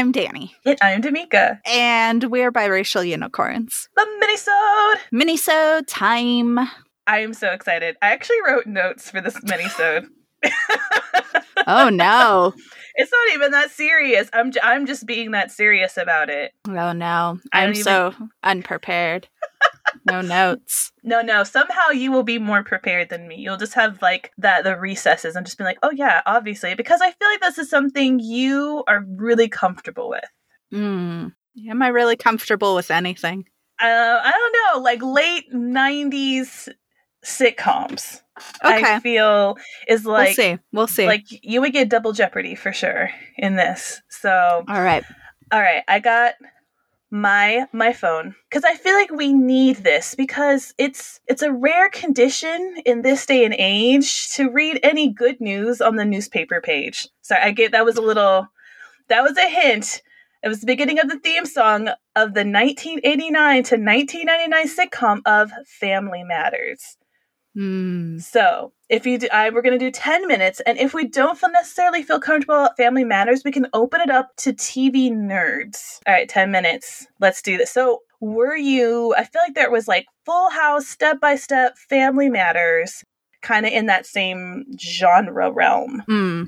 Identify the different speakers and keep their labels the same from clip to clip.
Speaker 1: I'm Danny.
Speaker 2: And I'm Damika.
Speaker 1: And we're biracial unicorns.
Speaker 2: The minisode!
Speaker 1: Minisode time.
Speaker 2: I am so excited. I actually wrote notes for this minisode.
Speaker 1: oh no.
Speaker 2: It's not even that serious. I'm j- I'm just being that serious about it.
Speaker 1: Oh no. I'm so unprepared. no notes.
Speaker 2: No, no. Somehow you will be more prepared than me. You'll just have like that the recesses and just be like, oh yeah, obviously, because I feel like this is something you are really comfortable with.
Speaker 1: Mm. Am I really comfortable with anything?
Speaker 2: Uh, I don't know, like late '90s sitcoms.
Speaker 1: Okay.
Speaker 2: I feel is like
Speaker 1: we'll see. We'll see.
Speaker 2: like you would get double jeopardy for sure in this. So
Speaker 1: All right.
Speaker 2: all right, I got my my phone because I feel like we need this because it's it's a rare condition in this day and age to read any good news on the newspaper page. Sorry, I get that was a little that was a hint. It was the beginning of the theme song of the 1989 to 1999 sitcom of Family Matters.
Speaker 1: Hmm.
Speaker 2: So, if you do, I, we're going to do 10 minutes, and if we don't feel necessarily feel comfortable at Family Matters, we can open it up to TV nerds. All right, 10 minutes. Let's do this. So, were you, I feel like there was like Full House, Step by Step, Family Matters, kind of in that same genre realm.
Speaker 1: Hmm.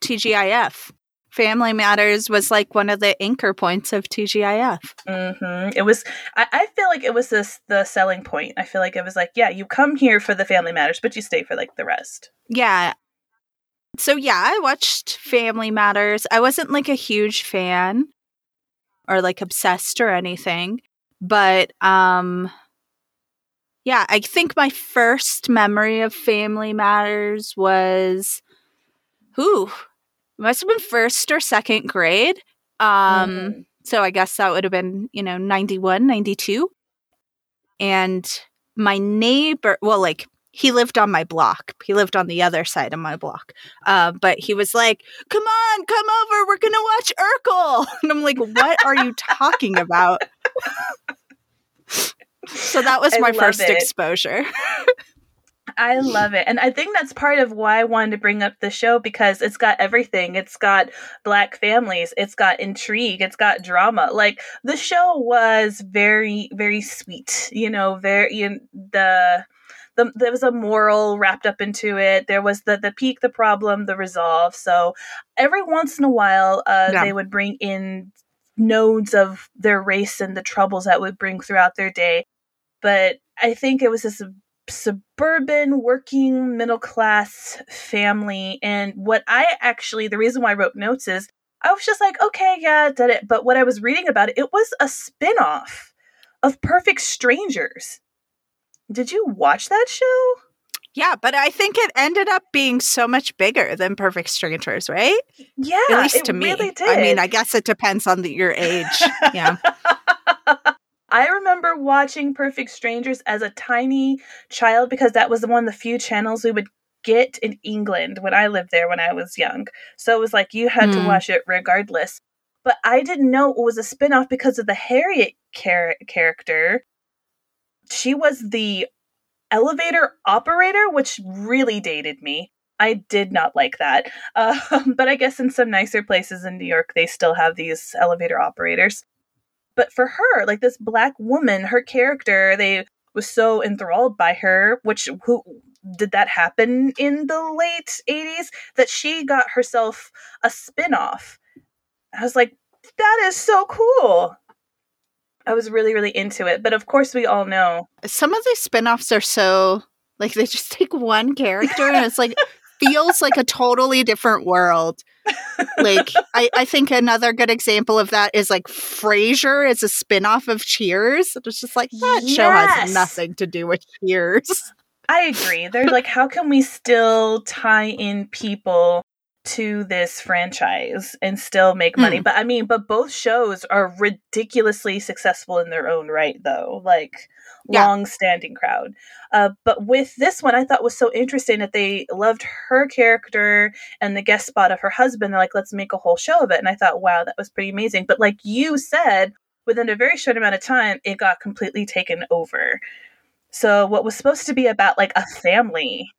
Speaker 1: TGIF. Family Matters was like one of the anchor points of TGIF.
Speaker 2: hmm It was, I, I feel like it was this the selling point. I feel like it was like, yeah, you come here for the Family Matters, but you stay for like the rest.
Speaker 1: Yeah. So yeah, I watched Family Matters. I wasn't like a huge fan or like obsessed or anything, but um yeah, I think my first memory of Family Matters was who must have been first or second grade. Um
Speaker 2: Mhm.
Speaker 1: so I guess that would have been, you know, 91, 92. And my neighbor, well, like he lived on my block. He lived on the other side of my block. Uh, but he was like, come on, come over. We're going to watch Urkel. And I'm like, what are you talking about? so that was
Speaker 2: I
Speaker 1: my first
Speaker 2: it.
Speaker 1: exposure.
Speaker 2: I love it. And I think that's part of why I wanted to bring up the show because it's got everything. It's got black families, it's got intrigue, it's got drama. Like the show was very, very sweet. You know, very you know, the the, there was a moral wrapped up into it. There was the the peak, the problem, the resolve. So every once in a while, uh,
Speaker 1: Yeah.
Speaker 2: they would bring in nodes of their race and the troubles that would bring throughout their day. But I think it was this suburban working middle class family and what i actually the reason why i wrote notes is i was just like okay yeah did it but what i was reading about it it was a spin-off of perfect strangers did you watch that show
Speaker 1: yeah, but I think it ended up being so much bigger than Perfect Strangers, right?
Speaker 2: yeah
Speaker 1: At least to me.
Speaker 2: really.
Speaker 1: I mean, I guess it depends on the, your age. Yeah.
Speaker 2: I remember watching Perfect Strangers as a tiny child because that was one of the few channels we would get in England when I lived there when I was young. So it was like you had to
Speaker 1: Hmm.
Speaker 2: watch it regardless. But I didn't know it was a spin-off because of the Harriet char- character. She was the elevator operator, which really dated me. I did not like that. Um, but I guess in some nicer places in New York, they still have these elevator operators. But for her, like this black woman, her character, they was so enthralled by her, which who did that happen in the late 80s that she got herself a spin-off. I was like, that is so cool. I was really, really into it. But of course we all know
Speaker 1: Some of these spin-offs are so like they just take one character and it's like feels like a totally different world. Like I, I think another good example of that is like Frasier is a spin-off of Cheers. It's just like that show has nothing to do with Cheers.
Speaker 2: I agree. They're like, how can we still tie in people to this franchise and still make money?
Speaker 1: Hmm.
Speaker 2: But I mean, but both shows are ridiculously successful in their own right, though. Like,
Speaker 1: Yeah.
Speaker 2: long standing crowd. Uh, but with this one, I thought was so interesting that they loved her character and the guest spot of her husband. They're like, let's make a whole show of it. And I thought, wow, that was pretty amazing. But like you said, within a very short amount of time, it got completely taken over. So what was supposed to be about like a family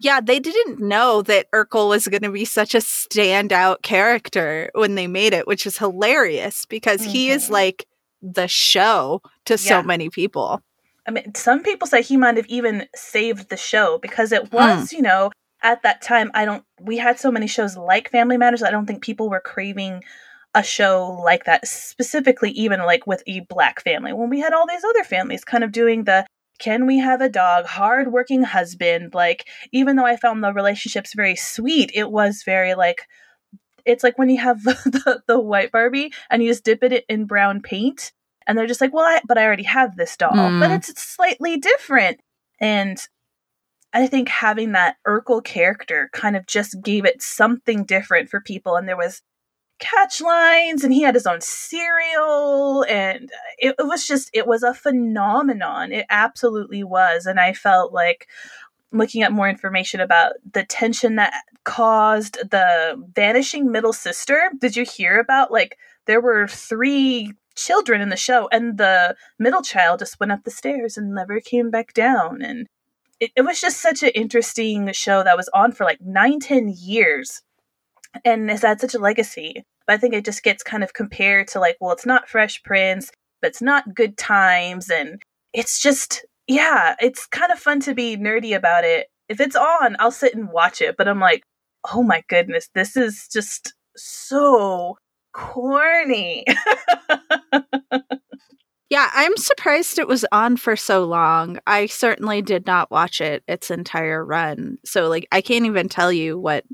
Speaker 1: Yeah, they didn't know that Urkel was going to be such a standout character when they made it, which is hilarious because mm-hmm. he is mm-hmm. like the show to yeah. so many people.
Speaker 2: I mean, some people say he might have even saved the show because it was, mm. you know, at that time, I don't, we had so many shows like Family Matters, I don't think people were craving a show like that, specifically, even like with a black family, when we had all these other families kind of doing the can we have a dog hardworking husband like even though i found the relationships very sweet it was very like it's like when you have the, the white barbie and you just dip it in brown paint and they're just like well I, but i already have this doll. Mm. but it's slightly different. And i think having that urkel character kind of just gave it something different for people. And there was catch lines and he had his own cereal and it, it, was just it was a phenomenon. It absolutely was. And i felt like looking at more information about the tension that caused the vanishing middle sister did you hear about like there were three children in the show and the middle child just went up the stairs and never came back down and it, it was just such an interesting show that was on for like nine ten years and has had such a legacy. But I think it just gets kind of compared to like, well, it's not Fresh Prince, but it's not Good Times, and it's just yeah, it's kind of fun to be nerdy about it. If it's on, I'll sit and watch it, but I'm like, oh my goodness, this is just so corny.
Speaker 1: yeah, I'm surprised it was on for so long. I certainly did not watch it its entire run. So like I can't even tell you what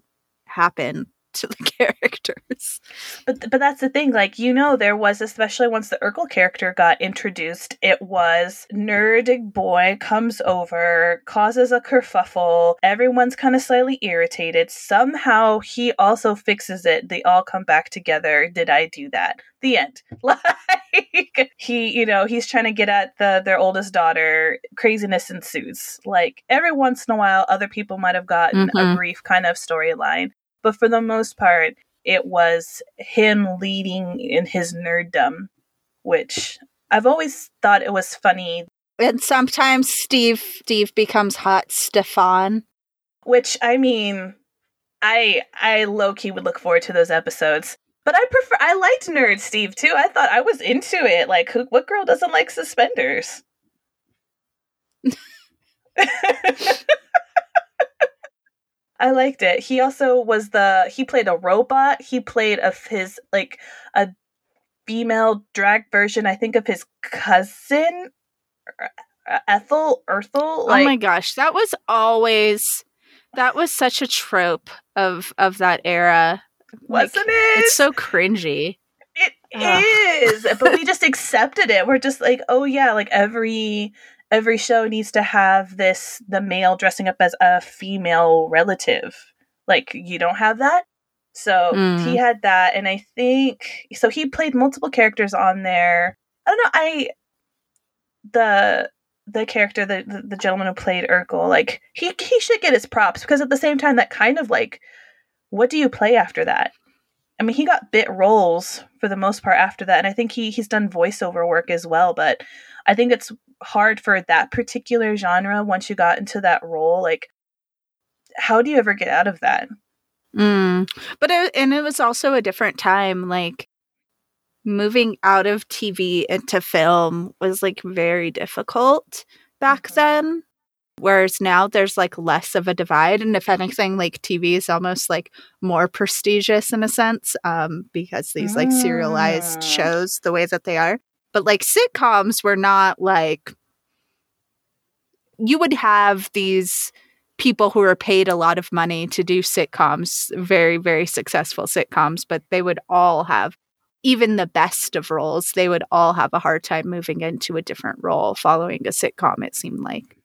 Speaker 1: happened to the characters.
Speaker 2: But but that's the thing, like you know, there was especially once the Urkel character got introduced, it was nerdig boy comes over, causes a kerfuffle, everyone's kind of slightly irritated. Somehow he also fixes it. They all come back together. Did I do that? The end. Like he, you know, he's trying to get at the their oldest daughter. Craziness ensues. Like every once in a while, other people might have gotten mm-hmm. a brief kind of storyline but for the most part, it was him leading in his nerddom, which I've always thought it was funny.
Speaker 1: And sometimes Steve Steve becomes hot Stefan.
Speaker 2: Which I mean, I I low key would look forward to those episodes. But I prefer I liked Nerd Steve too. I thought I was into it. Like who what girl doesn't like suspenders? I liked it. He also was the he played a robot. He played of his like a female drag version, I think of his cousin Ethel Ethel.
Speaker 1: Like, oh my gosh, that was always that was such a trope of of that era.
Speaker 2: Wasn't like, it?
Speaker 1: It's so cringy.
Speaker 2: It Ugh. is, but we just accepted it. We're just like, oh yeah, like every every show needs to have this the male dressing up as a female relative. Like you don't have that. So mm. he had that and I think so he played multiple characters on there. I don't know, I the the character the, the, the gentleman who played Urkel, like he he should get his props because at the same time that kind of like what do you play after that? I mean, he got bit roles for the most part after that, and I think he he's done voiceover work as well. But I think it's hard for that particular genre once you got into that role. Like, how do you ever get out of that?
Speaker 1: Mm. But it, and it was also a different time. Like moving out of TV into film was like very difficult back mm-hmm. then. Whereas now there's like less of a divide. And if anything, like TV is almost like more prestigious in a sense um, because these like serialized mm. shows, the way that they are. But like sitcoms were not like you would have these people who are paid a lot of money to do sitcoms, very, very successful sitcoms, but they would all have even the best of roles, they would all have a hard time moving into a different role following a sitcom, it seemed like.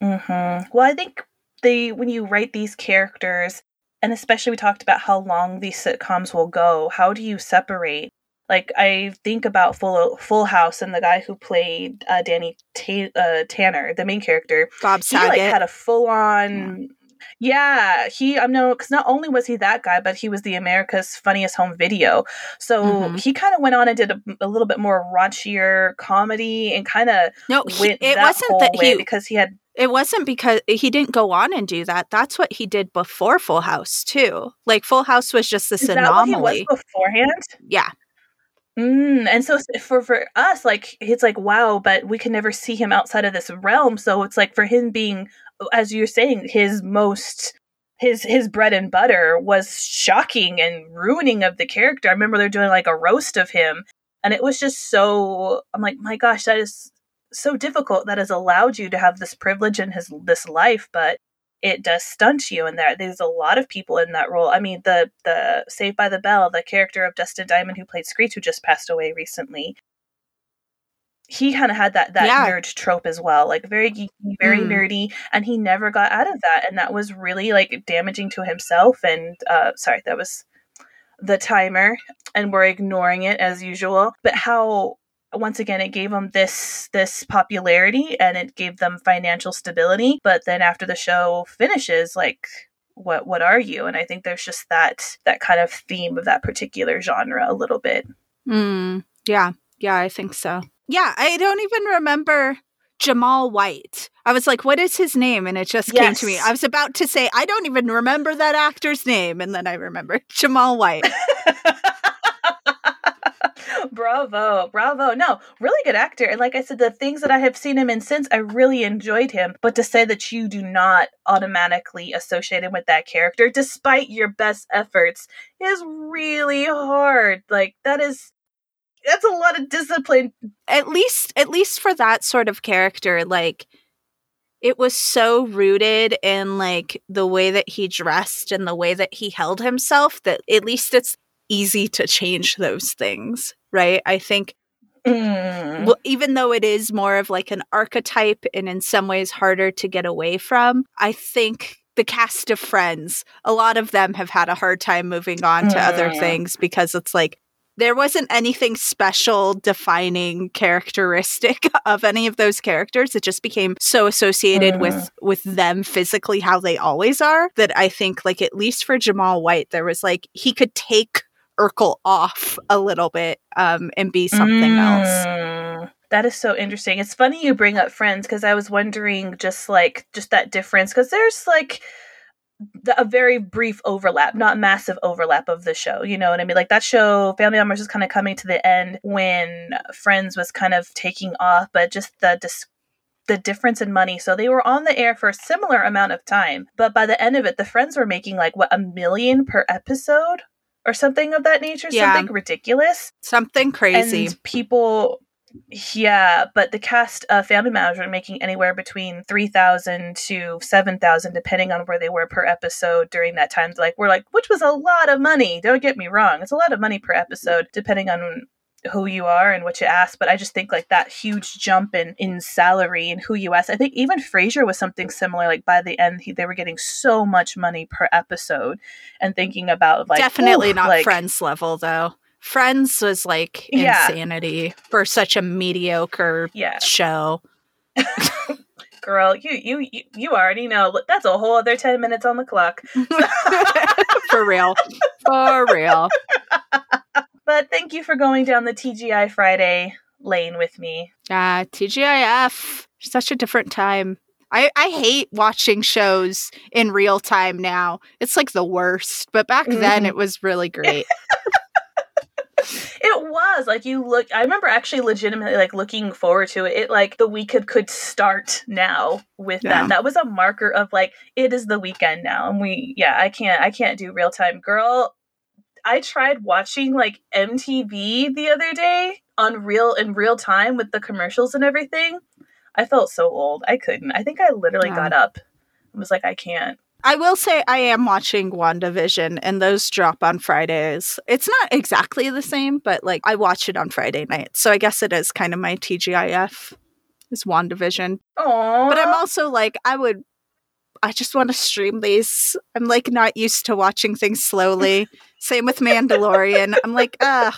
Speaker 2: Mm-hmm. Well, I think they when you write these characters, and especially we talked about how long these sitcoms will go, how do you separate like I think about Full Full House and the guy who played uh, Danny uh, Tanner, the main character.
Speaker 1: Bob Saget
Speaker 2: he, like, had a full on. Yeah, he I know because not only was he that guy, but he was the America's Funniest Home Video. So
Speaker 1: Mhm.
Speaker 2: he kind of went on and did a, a little bit more raunchier comedy and kind of
Speaker 1: No, he,
Speaker 2: went
Speaker 1: it wasn't that he.
Speaker 2: because he had
Speaker 1: It wasn't because he didn't go on and do that. That's what he did before Full House too. Like Full House was just this
Speaker 2: is that what he was
Speaker 1: anomaly.
Speaker 2: beforehand?
Speaker 1: Yeah,
Speaker 2: Mm, and so for for us, like it's like wow, but we can never see him outside of this realm. So it's like for him being, as you're saying, his most his his bread and butter was shocking and ruining of the character. I remember they're doing like a roast of him, and it was just so. I'm like, my gosh, that is so difficult. That has allowed you to have this privilege in his this life, but it does stunt you and that there's a lot of people in that role i mean the the saved by the bell the character of dustin diamond who played screech who just passed away recently he kind of had that that
Speaker 1: Yeah.
Speaker 2: nerd trope as well like very geeky very
Speaker 1: Mm.
Speaker 2: nerdy and he never got out of that and that was really like damaging to himself and uh sorry that was the timer and we're ignoring it as usual but how once again it gave them this this popularity and it gave them financial stability but then after the show finishes like what what are you and i think there's just that that kind of theme of that particular genre a little bit
Speaker 1: Mm, yeah, yeah, I think so. Yeah, I don't even remember Jaleel White. I was like, what is his name? And it just came to me. I was about to say, I don't even remember that actor's name. And then I remembered Jaleel White.
Speaker 2: bravo bravo. No really good actor. And like i said the things that i have seen him in since i really enjoyed him. But to say that you do not automatically associate him with that character despite your best efforts is really hard. Like that is that's a lot of discipline.
Speaker 1: At least at least for that sort of character like it was so rooted in like the way that he dressed and the way that he held himself that at least it's easy to change those things right i think
Speaker 2: Mm.
Speaker 1: well, even though it is more of like an archetype and in some ways harder to get away from i think the cast of friends a lot of them have had a hard time moving on to other
Speaker 2: Mm.
Speaker 1: things because it's like there wasn't anything special defining characteristic of any of those characters it just became so associated with with them physically how they always are that i think like at least for jaleel white there was like he could take urkel off a little bit um and be something else
Speaker 2: Mm, That is so interesting. It's funny you bring up Friends because I was wondering just like just that difference because there's like the, a very brief overlap, not massive overlap of the show. You know what I mean? Like that show, Family Members, was kind of coming to the end when Friends was kind of taking off, but just the dis- the difference in money. So they were on the air for a similar amount of time, but by the end of it, the Friends were making like what a million per episode or something of that nature,
Speaker 1: Yeah.
Speaker 2: something ridiculous.
Speaker 1: Something crazy.
Speaker 2: And people yeah but the cast of family were making anywhere between 3000 to 7000 depending on where they were per episode during that time. Like we're like which was a lot of money. Don't get me wrong. It's a lot of money per episode depending on who you are and what you ask but i just think like that huge jump in in salary and who you ask. I think even frasier was something similar like by the end he, they were getting so much money per episode and thinking about like
Speaker 1: definitely
Speaker 2: ooh,
Speaker 1: not
Speaker 2: like,
Speaker 1: friends level though. Friends was like
Speaker 2: Yeah.
Speaker 1: insanity for such a mediocre
Speaker 2: yeah.
Speaker 1: show.
Speaker 2: Girl you you you, you already know. That's a whole other 10 minutes on the clock.
Speaker 1: For real. For real
Speaker 2: but thank you for going down the tgi friday lane with me
Speaker 1: yeah tgif such a different time I, I hate watching shows in real time now. It's like the worst. But back then
Speaker 2: Mhm.
Speaker 1: it was really great.
Speaker 2: it was like you look i remember actually legitimately like looking forward to it it like the weekend could start now with
Speaker 1: Yeah.
Speaker 2: that that was a marker of like it is the weekend now and we yeah i can't i can't do real time girl i tried watching like mtv the other day on real in real time with the commercials and everything i felt so old i couldn't i think i literally
Speaker 1: Yeah.
Speaker 2: got up and was like i can't
Speaker 1: I will say I am watching WandaVision and those drop on Fridays. It's not exactly the same, but like I watch it on Friday night. So I guess it is kind of my TGIF is WandaVision.
Speaker 2: oh
Speaker 1: But I'm also like, I would I just want to stream these. I'm like not used to watching things slowly. Same with Mandalorian. I'm like, ugh,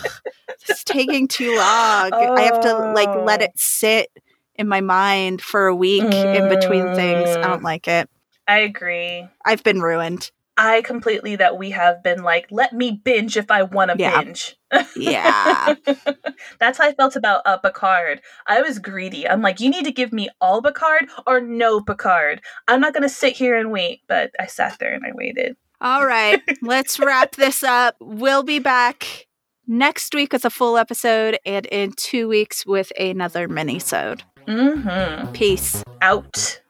Speaker 1: it's taking too long. I have to like let
Speaker 2: Oh.
Speaker 1: it sit in my mind for a week in between things. I don't like it.
Speaker 2: I agree.
Speaker 1: I've been ruined.
Speaker 2: I completely that we have been like, let me binge if I want to
Speaker 1: Yeah.
Speaker 2: binge.
Speaker 1: Yeah.
Speaker 2: That's how I felt about uh, Picard. I was greedy. I'm like, you need to give me all Picard or no Picard. I'm not going to sit here and wait. But I sat there and I waited.
Speaker 1: All right, let's wrap this up. We'll be back next week with a full episode and in two weeks with another mini-sode.
Speaker 2: Mm-hmm.
Speaker 1: Peace.
Speaker 2: Out.